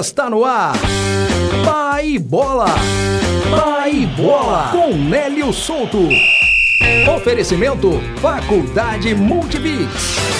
Está no ar. Pai Bola. Pai Bola. Com Nélio Souto. Oferecimento Faculdade Multibix.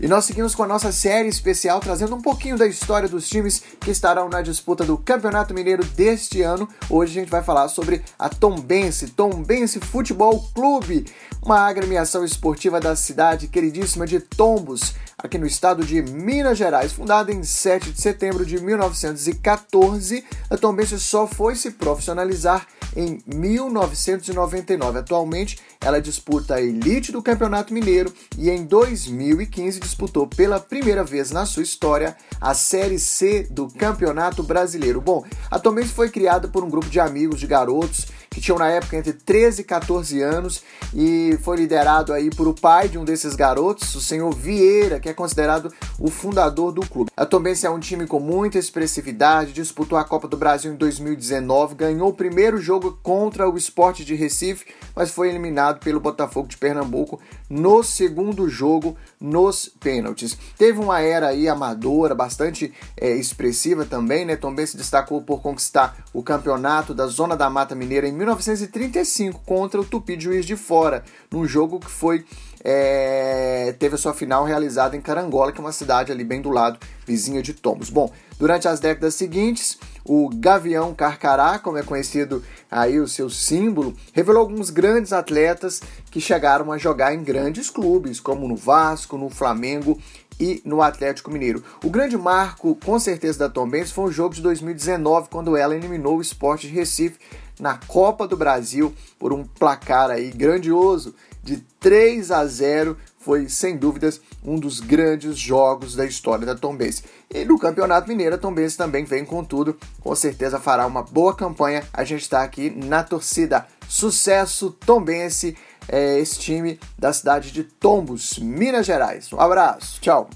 E nós seguimos com a nossa série especial trazendo um pouquinho da história dos times que estarão na disputa do Campeonato Mineiro deste ano. Hoje a gente vai falar sobre a Tombense, Tombense Futebol Clube, uma agremiação esportiva da cidade queridíssima de Tombos, aqui no estado de Minas Gerais. Fundada em 7 de setembro de 1914, a Tombense só foi se profissionalizar em 1999. Atualmente, ela disputa a elite do Campeonato Mineiro e em 2015 disputou pela primeira vez na sua história a Série C do Campeonato Brasileiro. Bom, a Tombense foi criada por um grupo de amigos de garotos que tinham na época entre 13 e 14 anos e foi liderado aí por o pai de um desses garotos, o senhor Vieira, que é considerado o fundador do clube. A Tombense é um time com muita expressividade, disputou a Copa do Brasil em 2019, ganhou o primeiro jogo contra o Esporte de Recife, mas foi eliminado pelo Botafogo de Pernambuco no segundo jogo nos pênaltis. Teve uma era aí amadora, bastante é, expressiva também, né? Tombense se destacou por conquistar o campeonato da Zona da Mata Mineira em 1935 contra o Tupi de Juiz de Fora, num jogo que foi é, teve a sua final realizada em Carangola, que é uma cidade ali bem do lado, vizinha de Tombos. Bom, durante as décadas seguintes, o Gavião Carcará, como é conhecido aí o seu símbolo, revelou alguns grandes atletas que chegaram a jogar em grandes clubes, como no Vasco, no Flamengo e no Atlético Mineiro. O grande marco, com certeza, da Tombense foi o jogo de 2019, quando ela eliminou o Esporte de Recife na Copa do Brasil por um placar aí grandioso de 3 a 0 foi sem dúvidas um dos grandes jogos da história da Tombense. E no Campeonato Mineiro, a Tombense também vem com tudo, com certeza fará uma boa campanha. A gente está aqui na torcida. Sucesso Tombense, é esse time da cidade de Tombos, Minas Gerais. Um abraço, tchau.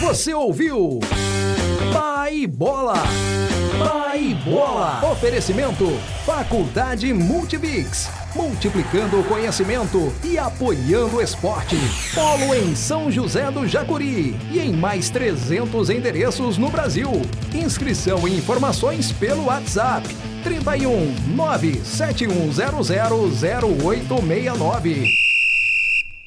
Você ouviu? Pai Bola. Pai Bola. Oferecimento Faculdade Multibix. Multiplicando o conhecimento e apoiando o esporte. Polo em São José do Jacuri e em mais 300 endereços no Brasil. Inscrição e informações pelo WhatsApp 31 97100 0869.